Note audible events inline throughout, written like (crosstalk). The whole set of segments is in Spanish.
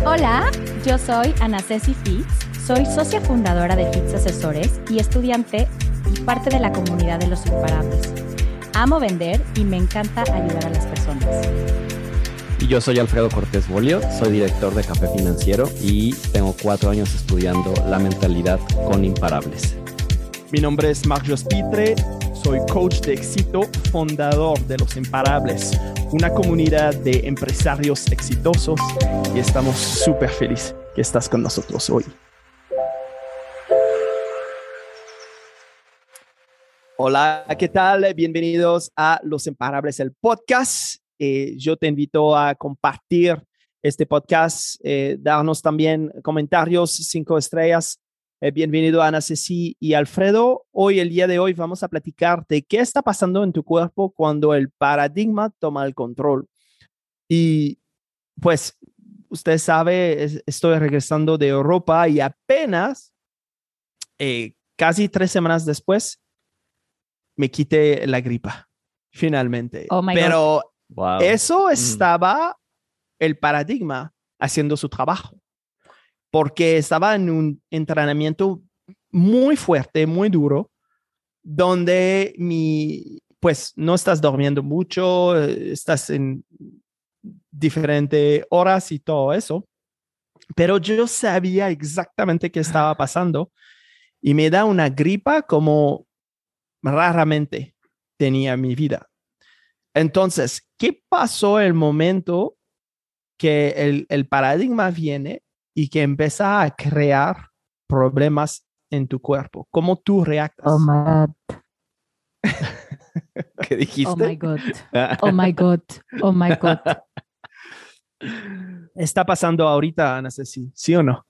Hola, yo soy Ana Ceci Fitz, soy socia fundadora de Fitz Asesores y estudiante y parte de la comunidad de los imparables. Amo vender y me encanta ayudar a las personas. Y yo soy Alfredo Cortés Bolio, soy director de Café Financiero y tengo cuatro años estudiando la mentalidad con imparables. Mi nombre es Marcos Pitre, soy coach de éxito, fundador de Los Imparables, una comunidad de empresarios exitosos y estamos súper felices que estás con nosotros hoy. Hola, ¿qué tal? Bienvenidos a Los Imparables, el podcast. Eh, yo te invito a compartir este podcast, eh, darnos también comentarios, cinco estrellas bienvenido Ana Ceci y Alfredo. Hoy, el día de hoy, vamos a platicar de qué está pasando en tu cuerpo cuando el paradigma toma el control. Y pues, usted sabe, estoy regresando de Europa y apenas, eh, casi tres semanas después, me quité la gripa, finalmente. Oh Pero eso mm. estaba el paradigma haciendo su trabajo porque estaba en un entrenamiento muy fuerte, muy duro, donde mi, pues no estás durmiendo mucho, estás en diferentes horas y todo eso, pero yo sabía exactamente qué estaba pasando y me da una gripa como raramente tenía mi vida. Entonces, ¿qué pasó el momento que el, el paradigma viene y que empieza a crear problemas en tu cuerpo. ¿Cómo tú reactas? Oh my God. (laughs) ¿Qué dijiste? Oh my God. Oh my God. Oh my God. Está pasando ahorita, Ana Ceci, ¿sí o no?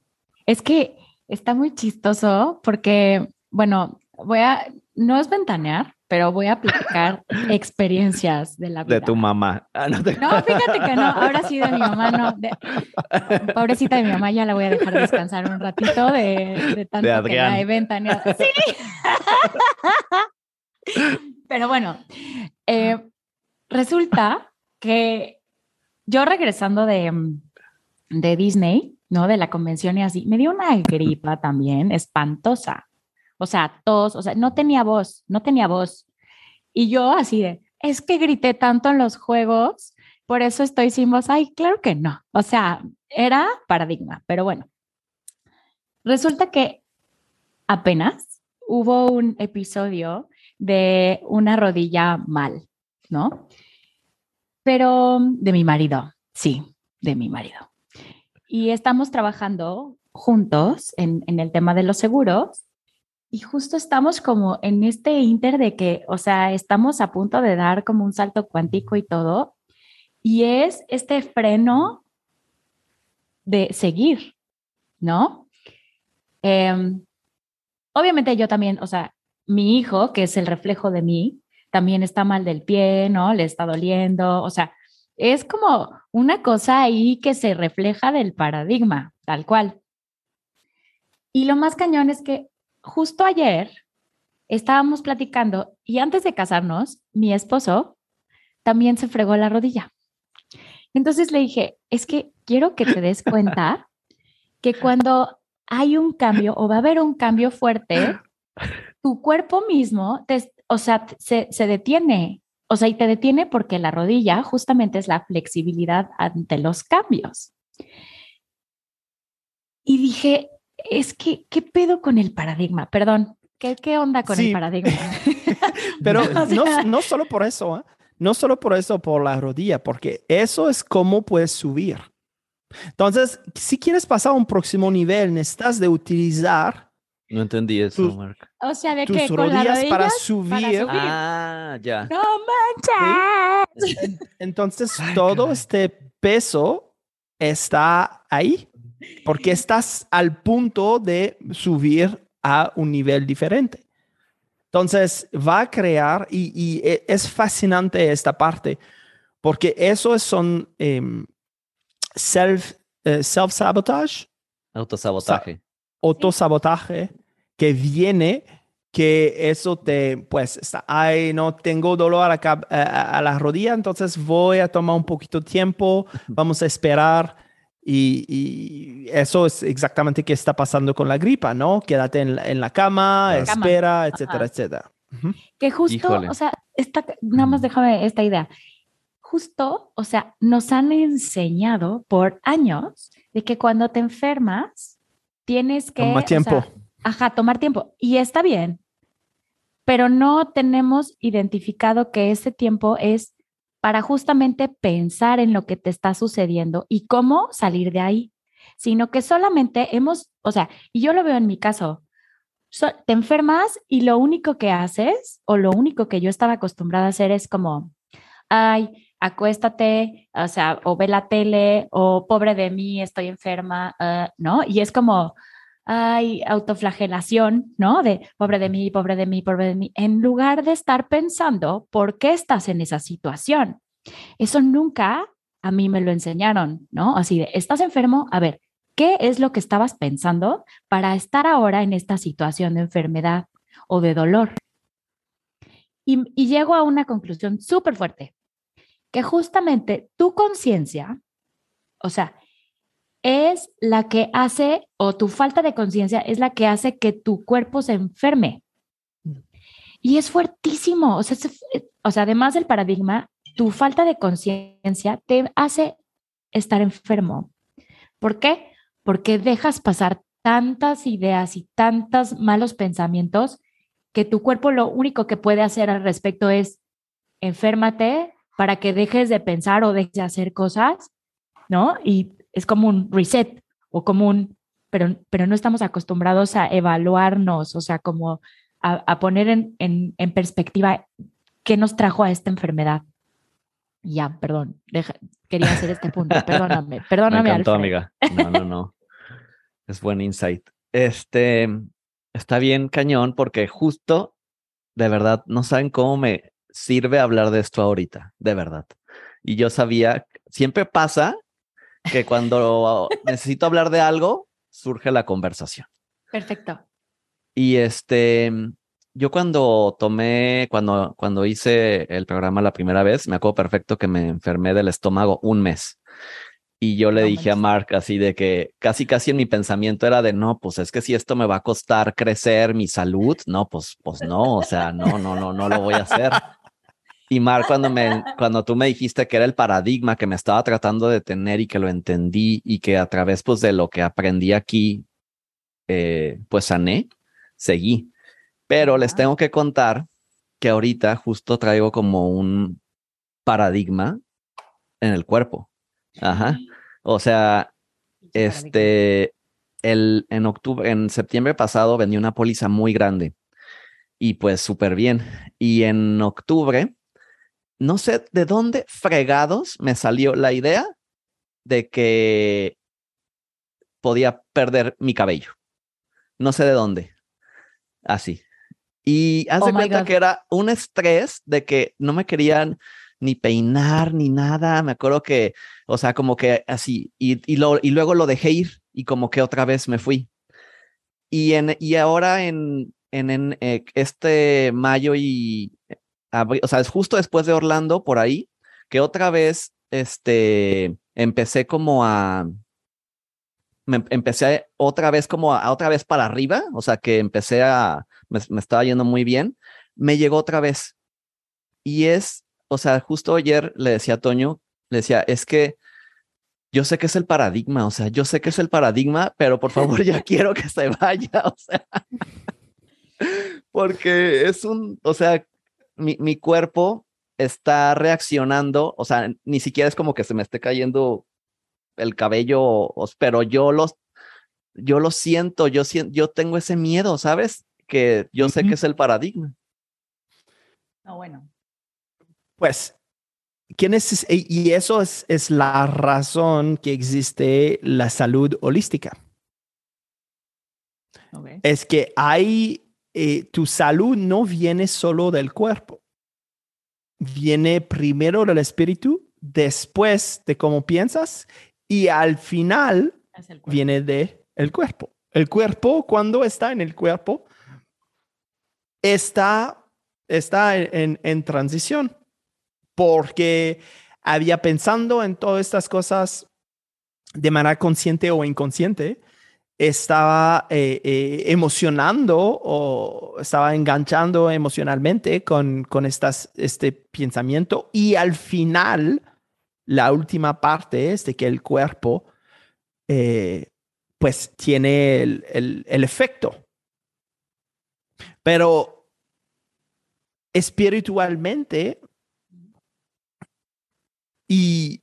Es que está muy chistoso porque, bueno, voy a, no es ventanear, pero voy a platicar (laughs) experiencias de la vida. De tu mamá. Ah, no, fíjate que no, ahora sí de mi mamá no. (laughs) pobrecita de mi mamá, ya la voy a dejar descansar un ratito de, de tanto que la he ventaneado. Sí. (laughs) pero bueno, eh, resulta que yo regresando de, de Disney, ¿no? De la convención y así, me dio una gripa también espantosa o sea, todos, o sea, no tenía voz, no tenía voz. Y yo así de, es que grité tanto en los juegos, por eso estoy sin voz. Ay, claro que no. O sea, era paradigma, pero bueno. Resulta que apenas hubo un episodio de una rodilla mal, ¿no? Pero de mi marido, sí, de mi marido. Y estamos trabajando juntos en, en el tema de los seguros y justo estamos como en este inter de que, o sea, estamos a punto de dar como un salto cuántico y todo. Y es este freno de seguir, ¿no? Em, obviamente yo también, o sea, mi hijo, que es el reflejo de mí, también está mal del pie, ¿no? Le está doliendo, o sea, es como una cosa ahí que se refleja del paradigma, tal cual. Y lo más cañón es que justo ayer estábamos platicando y antes de casarnos, mi esposo también se fregó la rodilla. Entonces le dije, es que quiero que te des cuenta que cuando hay un cambio o va a haber un cambio fuerte, tu cuerpo mismo, o sea, se, se detiene. O sea, y te detiene porque la rodilla justamente es la flexibilidad ante los cambios. Y dije, es que, ¿qué pedo con el paradigma? Perdón, ¿qué, qué onda con el paradigma? (laughs) Pero (laughs) no, no, solo por eso, ¿eh? no solo por eso, por la rodilla, porque eso es cómo puedes subir. Entonces, si quieres pasar a un próximo nivel, necesitas de utilizar. No entendí eso, Mark. O sea, de tus que rodillas, para, subir. Ah, ya. No manches. Entonces, todo este peso está ahí porque estás al punto de subir a un nivel diferente. Entonces, va a crear, y, e, es fascinante esta parte, porque eso son em, self, eh, self-sabotage. Autosabotaje. autosabotaje que viene que eso te, pues, está, ay, no tengo dolor a la, a la rodilla, entonces voy a tomar un poquito de tiempo, vamos a esperar Y, eso es exactamente qué está pasando con la gripa, ¿no? Quédate en la, cama, espera, etcétera, etcétera. Que justo, o sea, esta, nada más déjame esta idea. Justo, o sea, nos han enseñado por años de que cuando te enfermas, tienes que... Tomar tiempo. ajá, tomar tiempo. Y está bien, pero no tenemos identificado que ese tiempo es para justamente pensar en lo que te está sucediendo y cómo salir de ahí, sino que solamente hemos, o sea, y yo lo veo en mi caso, te enfermas y lo único que haces o lo único que yo estaba acostumbrada a hacer es como, ay, acuéstate, o sea, o ve la tele, o pobre de mí, estoy enferma, ah", ¿no? Y es como, hay autoflagelación, ¿no? De pobre de mí, pobre de mí, pobre de mí, en lugar de estar pensando por qué estás en esa situación. Eso nunca a mí me lo enseñaron, ¿no? Así de, estás enfermo, a ver, ¿qué es lo que estabas pensando para estar ahora en esta situación de enfermedad o de dolor? Y, llego a una conclusión súper fuerte, que justamente tu conciencia, o sea, es la que hace, o tu falta de conciencia es la que hace que tu cuerpo se enferme. Y es fuertísimo. O sea, o sea, además del paradigma, tu falta de conciencia te hace estar enfermo. ¿Por qué? Porque dejas pasar tantas ideas y tantos malos pensamientos que tu cuerpo lo único que puede hacer al respecto es enférmate para que dejes de pensar o dejes de hacer cosas, ¿no? Y es como un reset o como un, pero, pero no estamos acostumbrados a evaluarnos, o sea, como a, poner en, en, perspectiva qué nos trajo a esta enfermedad. Ya, perdón, quería hacer este punto, (laughs) perdóname, perdóname. Me encantó, amiga. No, no, no. (laughs) es buen insight. Este, está bien cañón porque justo, de verdad, no saben cómo me sirve hablar de esto ahorita, de verdad. Y yo sabía, siempre pasa que cuando necesito hablar de algo, surge la conversación. Perfecto. Y este, yo cuando tomé, cuando, cuando hice el programa la primera vez, me acuerdo perfecto que me enfermé del estómago un mes. Y yo le dije a Mark así de que casi, casi en mi pensamiento era de no, pues es que si esto me va a costar crecer mi salud, no, pues, pues no, o sea, no, no, no, no lo voy a hacer. Y Mar, cuando, me, cuando tú me dijiste que era el paradigma que me estaba tratando de tener y que lo entendí y que a través pues, de lo que aprendí aquí, eh, pues sané, seguí. Pero les tengo que contar que ahorita justo traigo como un paradigma en el cuerpo. Ajá. O sea, este, el, en octubre, en septiembre pasado vendí una póliza muy grande y pues súper bien. Y en octubre no sé de dónde fregados me salió la idea de que podía perder mi cabello. No sé de dónde. Así. Y hace oh cuenta que era un estrés de que no me querían ni peinar ni nada. Me acuerdo que, o sea, como que así. Y, y, lo, y luego lo dejé ir y como que otra vez me fui. Y, en, y ahora en, en, en eh, este mayo y o sea, es justo después de Orlando, por ahí, que otra vez, este, empecé como a, me empecé otra vez como a, otra vez para arriba, o sea, que empecé a, me, estaba yendo muy bien, me llegó otra vez. Y es, o sea, justo ayer le decía a Toño, le decía, es que yo sé que es el paradigma, o sea, yo sé que es el paradigma, pero por favor ya (laughs) quiero que se vaya, (laughs) o sea, porque es un, o sea, mi, cuerpo está reaccionando, o sea, ni siquiera es como que se me esté cayendo el cabello, pero yo los, yo lo siento, yo siento, yo tengo ese miedo, ¿sabes? Que yo sé que es el paradigma. No, bueno. Pues, ¿quién es? Y eso es, es la razón que existe la salud holística. Es que hay eh, tu salud no viene solo del cuerpo. Viene primero del espíritu, después de cómo piensas y al final viene de el cuerpo. El cuerpo, cuando está en el cuerpo, está, está en, en transición porque había pensando en todas estas cosas de manera consciente o inconsciente, estaba eh, eh, emocionando o estaba enganchando emocionalmente con, con estas, este pensamiento y al final, la última parte es de que el cuerpo eh, pues tiene el, el, el efecto. Pero espiritualmente y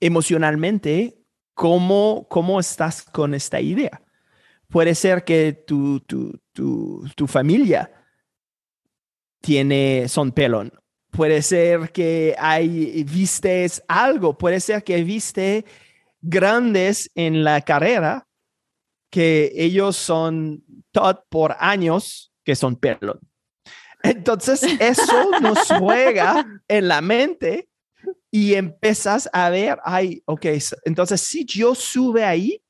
emocionalmente, ¿cómo, cómo estás con esta idea? Puede ser que tu, tu, tu, tu familia tiene, son pelón. Puede ser que hay, vistes algo. Puede ser que viste grandes en la carrera que ellos son tot por años que son pelón. Entonces, eso nos (laughs) juega en la mente y empiezas a ver, ay, ok, entonces si yo sube ahí,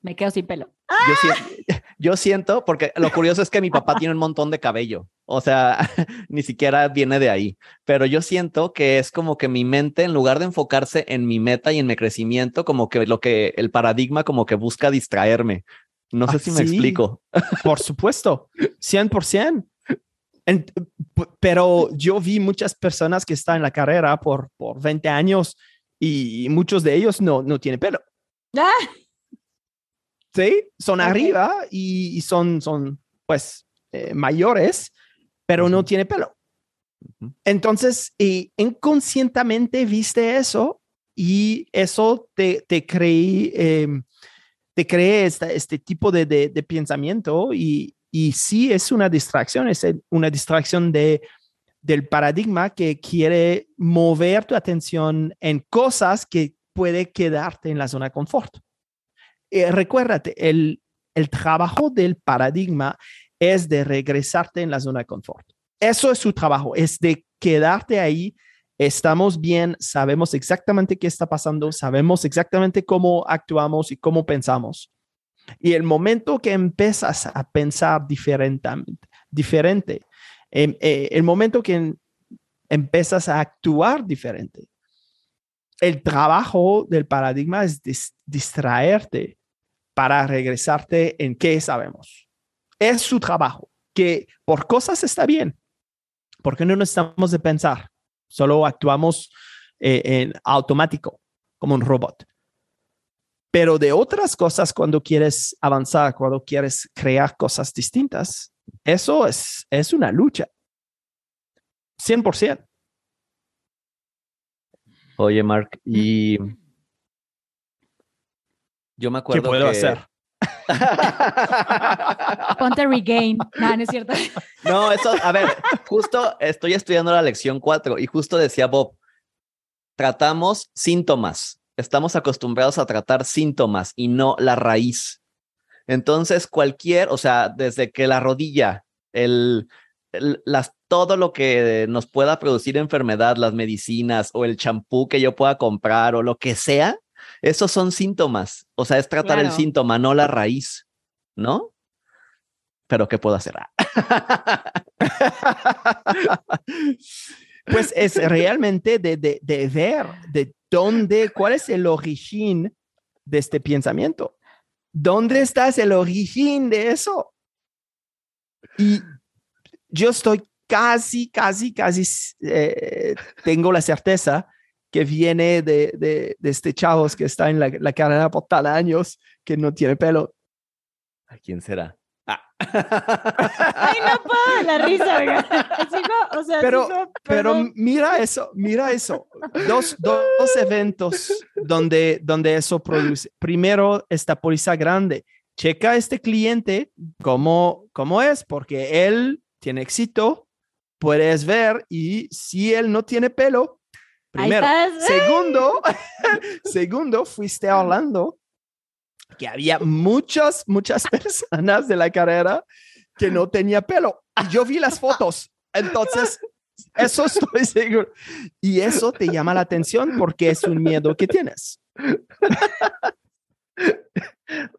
me quedo sin pelo. (laughs) Yo, siento, porque lo curioso es que mi papá tiene un montón de cabello, o sea, (laughs) ni siquiera viene de ahí, pero yo siento que es como que mi mente, en lugar de enfocarse en mi meta y en mi crecimiento, como que lo que el paradigma como que busca distraerme. No sé si me explico. (laughs) Por supuesto, 100%. pero yo vi muchas personas que están en la carrera por, por 20 años y muchos de ellos no, no tienen pelo. ¡Ah! ¿Sí? Son arriba y, son, son, pues, eh, mayores, pero no tiene pelo. Entonces, y inconscientemente viste eso y eso te, te creí, em, te cree este tipo de, de, pensamiento y, y sí es una distracción, es una distracción de, del paradigma que quiere mover tu atención en cosas que puede quedarte en la zona de confort. Eh, recuérdate, el, el trabajo del paradigma es de regresarte en la zona de confort. Eso es su trabajo, es de quedarte ahí. Estamos bien, sabemos exactamente qué está pasando, sabemos exactamente cómo actuamos y cómo pensamos. Y el momento que empiezas a pensar diferentemente, diferente, em, eh, el momento que empiezas a actuar diferente, el trabajo del paradigma es distraerte para regresarte en qué sabemos. Es su trabajo, que por cosas está bien, porque no necesitamos de pensar, solo actuamos eh, en automático, como un robot. Pero de otras cosas, cuando quieres avanzar, cuando quieres crear cosas distintas, eso es, es una lucha. 100%. Oye, Mark, y yo me acuerdo ¿Qué puedo hacer? (laughs) Ponte regain. No, no es cierto. (laughs) No, eso, a ver, justo estoy estudiando la lección 4 y justo decía Bob, tratamos síntomas. Estamos acostumbrados a tratar síntomas y no la raíz. Entonces, cualquier, o sea, desde que la rodilla, el, las, todo lo que nos pueda producir enfermedad, las medicinas o el champú que yo pueda comprar o lo que sea, esos son síntomas. O sea, es tratar el síntoma, no la raíz, ¿no? Pero ¿qué puedo hacer? pues es realmente de, de, de ver de dónde, cuál es el origen de este pensamiento. ¿Dónde está el origen de eso? Y yo estoy casi, casi, casi, eh, tengo la certeza que viene de, de, de este chavos que está en la, la, carrera por tal años que no tiene pelo. ¿A quién será? Ah. (laughs) Ay, no puedo, la risa, (laughs) o sea, pero, pero, mira eso, mira eso. Dos, dos eventos donde, donde eso produce. Primero, esta póliza grande. Checa a este cliente cómo, cómo es, porque él tiene éxito, puedes ver y si él no tiene pelo, primero. Segundo, (laughs) segundo, fuiste a Orlando, que había muchas, muchas (laughs) personas de la carrera que no tenía pelo. Y yo vi las fotos. Entonces, eso estoy seguro. Y eso te llama la atención porque es un miedo que tienes.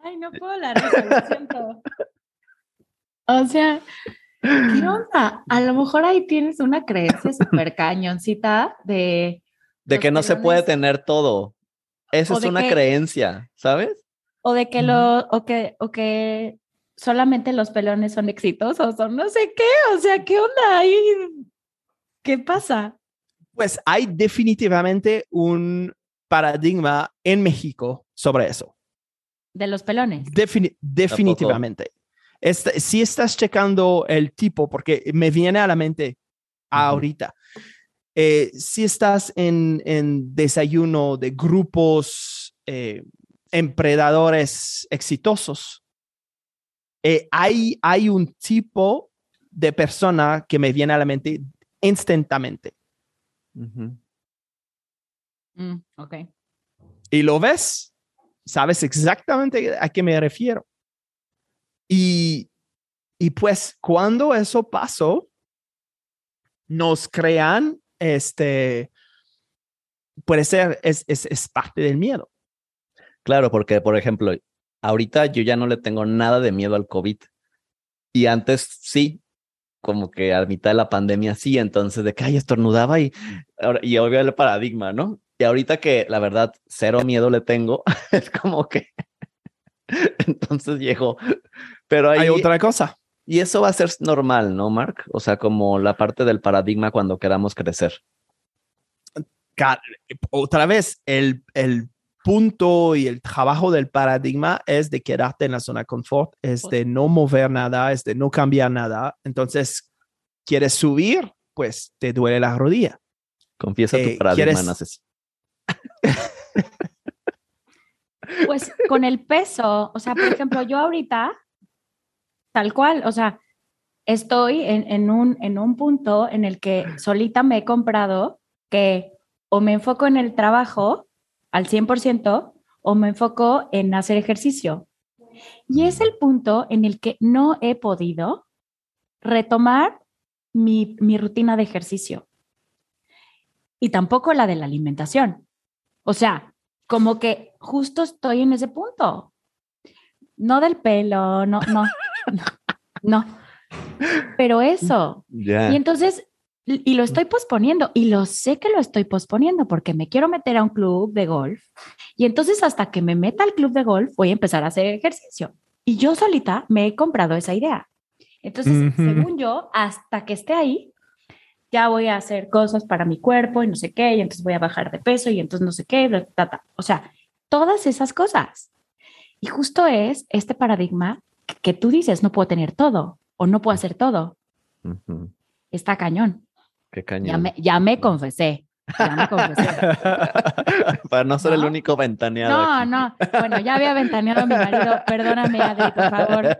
Ay, no puedo la lo siento. O sea, ¿Qué (laughs) onda? A lo mejor ahí tienes una creencia súper cañoncita de... De que no se puede tener todo. esa es una creencia, ¿sabes? O de que lo, o que, o que solamente los pelones son exitosos o no sé qué, o sea, ¿qué onda ahí? ¿Qué pasa? Pues hay definitivamente un paradigma en México sobre eso. De los pelones. definitivamente. Este, si estás checando el tipo, porque me viene a la mente ahorita, eh, si estás en, desayuno de grupos eh, emprendedores exitosos, eh, hay, hay un tipo de persona que me viene a la mente instantáneamente. Mm, ok. Y lo ves, sabes exactamente a qué me refiero. Y, y pues cuando eso pasó, nos crean este, puede ser, es, es, es parte del miedo. Claro, porque, por ejemplo, ahorita yo ya no le tengo nada de miedo al COVID. Y antes sí, como que a mitad de la pandemia sí, entonces de que ay, estornudaba y, y obvio el paradigma, ¿no? Y ahorita que la verdad cero miedo le tengo, (laughs) es como que (laughs) entonces llegó. Pero hay otra cosa. Y eso va a ser normal, ¿no, Mark? O sea, como la parte del paradigma cuando queramos crecer. Otra vez, el, el punto y el trabajo del paradigma es de quedarte en la zona de confort, es de no mover nada, es de no cambiar nada. Entonces, ¿quieres subir? Pues te duele la rodilla. Confiesa tu eh, paradigma, ¿quieres... (laughs) Pues con el peso, o sea, por ejemplo, yo ahorita tal cual, o sea, estoy en, un, en un punto en el que solita me he comprado que o me enfoco en el trabajo al 100% o me enfoco en hacer ejercicio. Y es el punto en el que no he podido retomar mi, mi rutina de ejercicio y tampoco la de la alimentación. O sea, como que justo estoy en ese punto. No del pelo, no, no, no, pero eso. Y entonces, y lo estoy posponiendo, y lo sé que lo estoy posponiendo porque me quiero meter a un club de golf. Y entonces, hasta que me meta al club de golf, voy a empezar a hacer ejercicio. Y yo solita me he comprado esa idea. Entonces, según yo, hasta que esté ahí, ya voy a hacer cosas para mi cuerpo y no sé qué, y entonces voy a bajar de peso y entonces no sé qué, o sea, todas esas cosas. Y justo es este paradigma que tú dices, no puedo tener todo o no puedo hacer todo. Está cañón. Qué cañón. Ya me, ya me confesé. Ya me confesé. (laughs) Para no ser el único ventaneado. No, no. Bueno, ya había ventaneado a mi marido. Perdóname, Adri, por favor.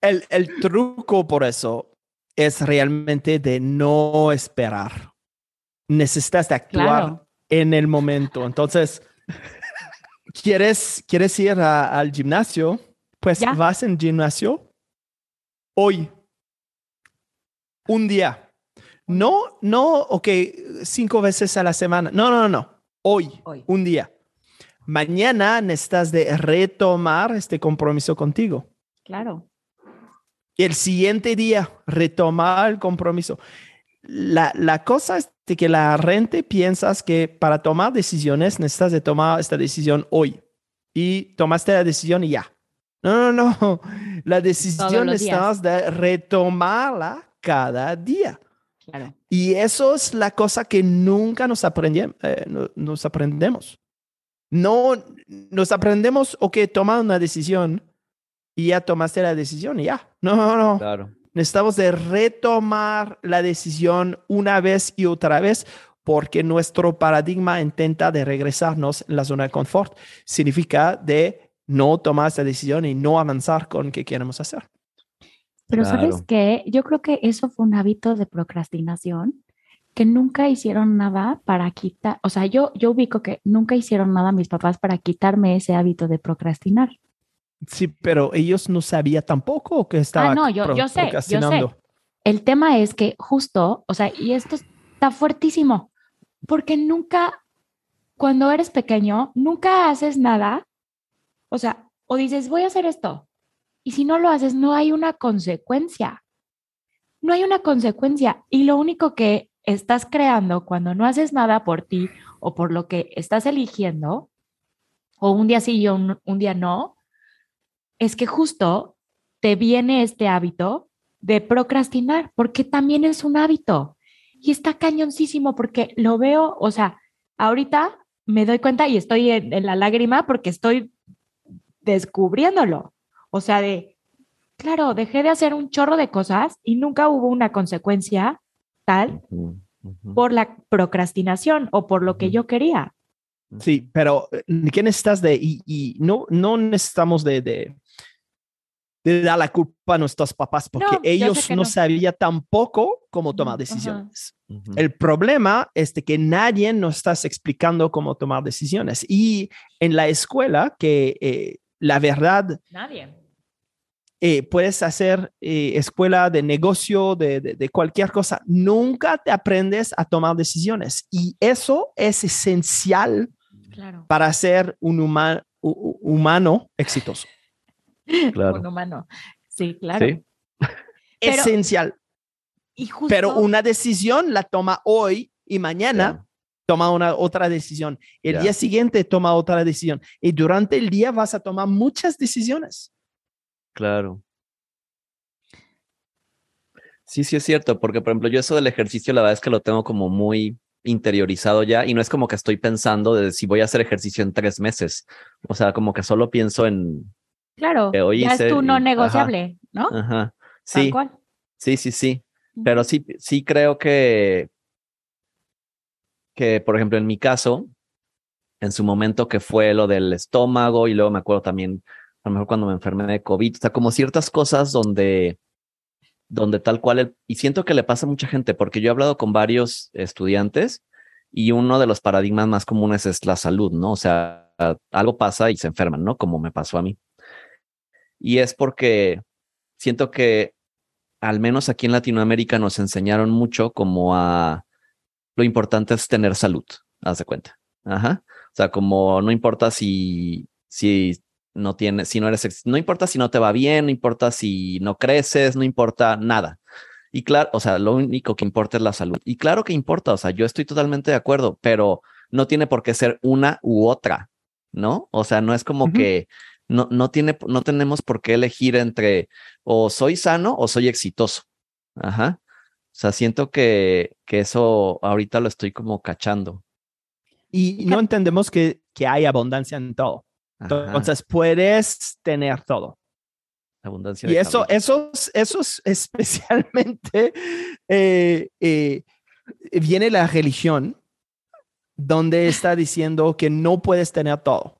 El, el truco por eso es realmente de no esperar. Necesitas de actuar en el momento. Entonces, ¿quieres, quieres ir al gimnasio? Pues vas en gimnasio hoy, un día. No, no, ok, cinco veces a la semana. No, no, no, Hoy, hoy. un día. Mañana necesitas de retomar este compromiso contigo. Claro. Y el siguiente día, retomar el compromiso. La, la, cosa es de que la gente piensas que para tomar decisiones necesitas de tomar esta decisión hoy. Y tomaste la decisión y ya. No, no, no. La decisión estamos de retomarla cada día. Claro. Y eso es la cosa que nunca nos, eh, nos aprendemos. No nos aprendemos, ok, toma una decisión y ya tomaste la decisión y ya. No, no, no. Claro. Necesitamos de retomar la decisión una vez y otra vez porque nuestro paradigma intenta de regresarnos en la zona de confort. Significa de no tomar esa decisión y no avanzar con qué queremos hacer. Pero sabes qué, yo creo que eso fue un hábito de procrastinación que nunca hicieron nada para quitar, o sea, yo, yo ubico que nunca hicieron nada mis papás para quitarme ese hábito de procrastinar. Sí, pero ellos no sabían tampoco que estaba ah, no, yo, yo sé, yo sé. El tema es que justo, o sea, y esto está fuertísimo, porque nunca, cuando eres pequeño, nunca haces nada o sea, o dices, voy a hacer esto. Y si no lo haces, no hay una consecuencia. No hay una consecuencia. Y lo único que estás creando cuando no haces nada por ti o por lo que estás eligiendo o un día sí y un, un día no, es que justo te viene este hábito de procrastinar, porque también es un hábito. Y está cañoncísimo porque lo veo, o sea, ahorita me doy cuenta y estoy en, la lágrima porque estoy descubriéndolo. O sea, de, claro, dejé de hacer un chorro de cosas y nunca hubo una consecuencia tal por la procrastinación o por lo que yo quería. Sí, pero eh, ¿qué necesitas de? Y, no, no necesitamos de, de, de, dar la culpa a nuestros papás porque ellos no, sabían tampoco cómo tomar decisiones. El problema es de que nadie nos está explicando cómo tomar decisiones. Y en la escuela, que eh, la verdad... Nadie. Eh, puedes hacer escuela de negocio, de, de, cualquier cosa. Nunca te aprendes a tomar decisiones. Y eso es esencial para ser un humano exitoso. (laughs) Claro. Un humano. Sí, claro. Esencial. Pero una decisión la toma hoy y mañana toma una otra decisión. El día siguiente toma otra decisión. Y durante el día vas a tomar muchas decisiones. Claro. Sí, sí es cierto, porque por ejemplo yo eso del ejercicio la verdad es que lo tengo como muy interiorizado ya y no es como que estoy pensando de si voy a hacer ejercicio en tres meses. O sea, como que solo pienso en... Claro, ya es tu no negociable, ¿no? Ajá. Sí. Sí, sí, sí. Pero sí, sí creo que, que, por ejemplo, en mi caso, en su momento que fue lo del estómago y luego me acuerdo también, a lo mejor cuando me enfermé de COVID, o como ciertas cosas donde donde tal cual, y siento que le pasa a mucha gente, porque yo he hablado con varios estudiantes y uno de los paradigmas más comunes es la salud, ¿no? O sea, algo pasa y se enferman, ¿no? Como me pasó a mí. Y es porque siento que al menos aquí en Latinoamérica nos enseñaron mucho como a lo importante es tener salud, haz de cuenta. Ajá. O sea, como no importa si, si no tiene, si no eres, no importa si no te va bien, no importa si no creces, no importa nada. Y claro, o sea, lo único que importa es la salud. Y claro que importa, o sea, yo estoy totalmente de acuerdo, pero no tiene por qué ser una u otra, ¿no? O sea, no es como que no, no tiene, no tenemos por qué elegir entre o soy sano o soy exitoso. Ajá. O sea, siento que, que eso ahorita lo estoy como cachando. Y no entendemos que, que hay abundancia en todo. Entonces puedes tener todo. Abundancia. Y eso, eso, eso es especialmente (laughs) eh, eh, viene la religión donde está diciendo que no puedes tener todo.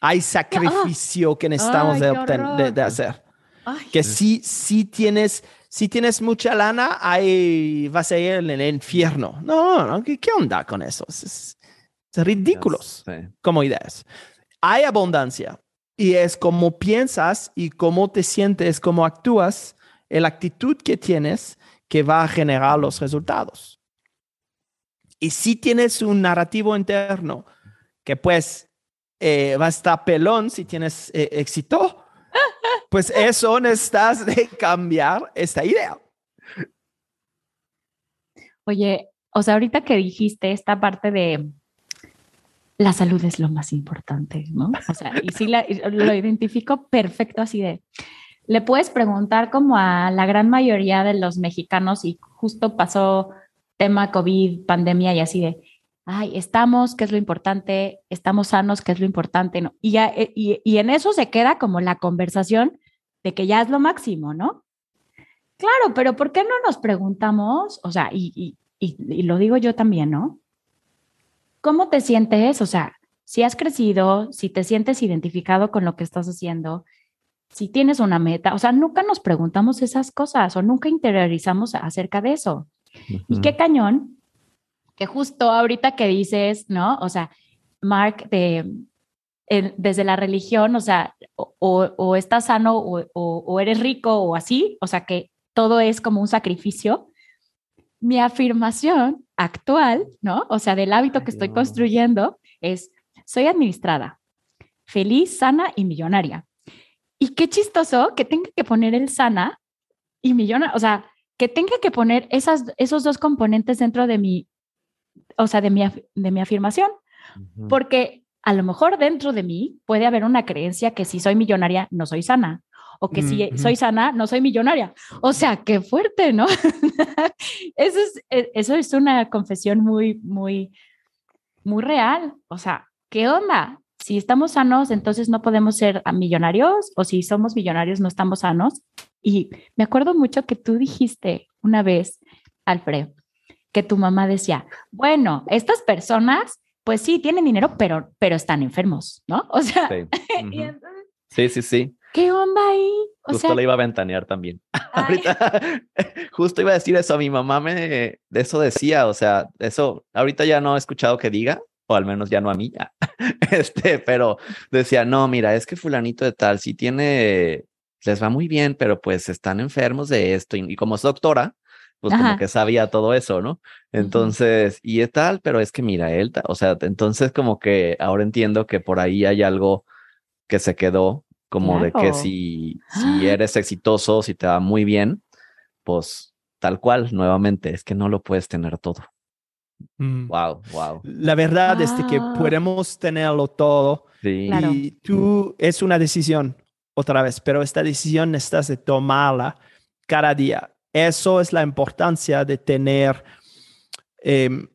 Hay sacrificio que necesitamos de, de, hacer. Que si, si tienes, si tienes mucha lana, ahí vas a ir en el infierno. No, no, ¿qué, onda con eso? Es, ridículos como ideas hay abundancia y es como piensas y cómo te sientes, cómo actúas, la actitud que tienes que va a generar los resultados. Y si tienes un narrativo interno que pues eh, va a estar pelón si tienes eh, éxito, pues eso necesitas de cambiar esta idea. Oye, o sea, ahorita que dijiste esta parte de la salud es lo más importante, ¿no? O sea, y sí lo identifico perfecto así de, le puedes preguntar como a la gran mayoría de los mexicanos y justo pasó tema COVID, pandemia y así de, ay, estamos, ¿qué es lo importante? Estamos sanos, ¿qué es lo importante? ¿no? Y, ya, eh, y, en eso se queda como la conversación de que ya es lo máximo, ¿no? Claro, pero ¿por qué no nos preguntamos? O sea, y, y lo digo yo también, ¿no? ¿Cómo te sientes? O sea, si has crecido, si te sientes identificado con lo que estás haciendo, si tienes una meta, o sea, nunca nos preguntamos esas cosas o nunca interiorizamos acerca de eso. Y qué cañón, que justo ahorita que dices, ¿no? O sea, Mark, de, desde la religión, o sea, o, estás sano o, o, eres rico o así, o sea, que todo es como un sacrificio. Mi afirmación actual, ¿no? O sea, del hábito que estoy construyendo es, soy administrada, feliz, sana y millonaria. Y qué chistoso que tenga que poner el sana y millonaria, o sea, que tenga que poner esas, esos dos componentes dentro de mi, o sea, de mi, de mi afirmación. Porque a lo mejor dentro de mí puede haber una creencia que si soy millonaria no soy sana o que si soy sana no soy millonaria. O sea, qué fuerte, ¿no? (laughs) eso, es, e, eso es una confesión muy, muy, muy real. O sea, ¿qué onda? Si estamos sanos, entonces no podemos ser millonarios o si somos millonarios no estamos sanos. Y me acuerdo mucho que tú dijiste una vez, Alfred, que tu mamá decía, bueno, estas personas pues sí, tienen dinero, pero, pero están enfermos, ¿no? (laughs) O sea, sí, sí, sí, ¿Qué onda ahí? justo le iba a ventanear también. (laughs) ahorita, (laughs) justo iba a decir eso. Mi mamá me, de eso decía, o sea, eso ahorita ya no he escuchado que diga, o al menos ya no a mí, este, pero decía, no, mira, es que fulanito de tal, sí tiene, les va muy bien, pero pues están enfermos de esto. y como es doctora, pues como que sabía todo eso, ¿no? Entonces, y es tal, pero es que mira, él, o sea, entonces como que ahora entiendo que por ahí hay algo que se quedó, como de que si, si eres exitoso, si te va muy bien, pues tal cual, nuevamente, es que no lo puedes tener todo. Wow, mm. wow. La verdad es que ah. podemos tenerlo todo. Sí. Y tú es una decisión otra vez, pero esta decisión necesitas de tomarla cada día eso es la importancia de tener em,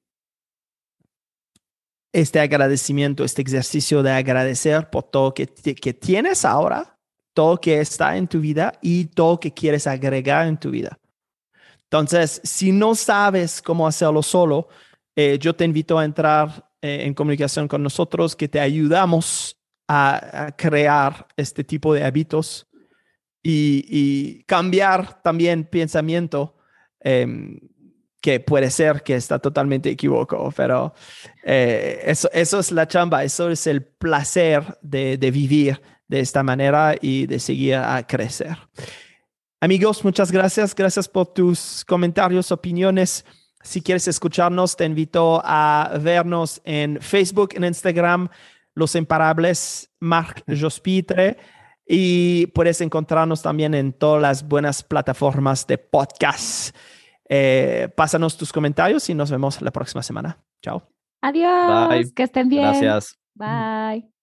este agradecimiento, este ejercicio de agradecer por todo que, que tienes ahora, todo que está en tu vida y todo que quieres agregar en tu vida. Entonces, si no sabes cómo hacerlo solo, eh, yo te invito a entrar eh, en comunicación con nosotros, que te ayudamos a, crear este tipo de hábitos y, cambiar también pensamiento em, que puede ser que está totalmente equivocado, pero eh, eso, eso es la chamba, eso es el placer de, de vivir de esta manera y de seguir a crecer. Amigos, muchas gracias. Gracias por tus comentarios, opiniones. Si quieres escucharnos, te invito a vernos en Facebook, en Instagram, Los Imparables, Marc Jospitre. Y puedes encontrarnos también en todas las buenas plataformas de podcast. Eh, pásanos tus comentarios y nos vemos la próxima semana. Chao. Adiós. Que estén bien. Gracias. Bye.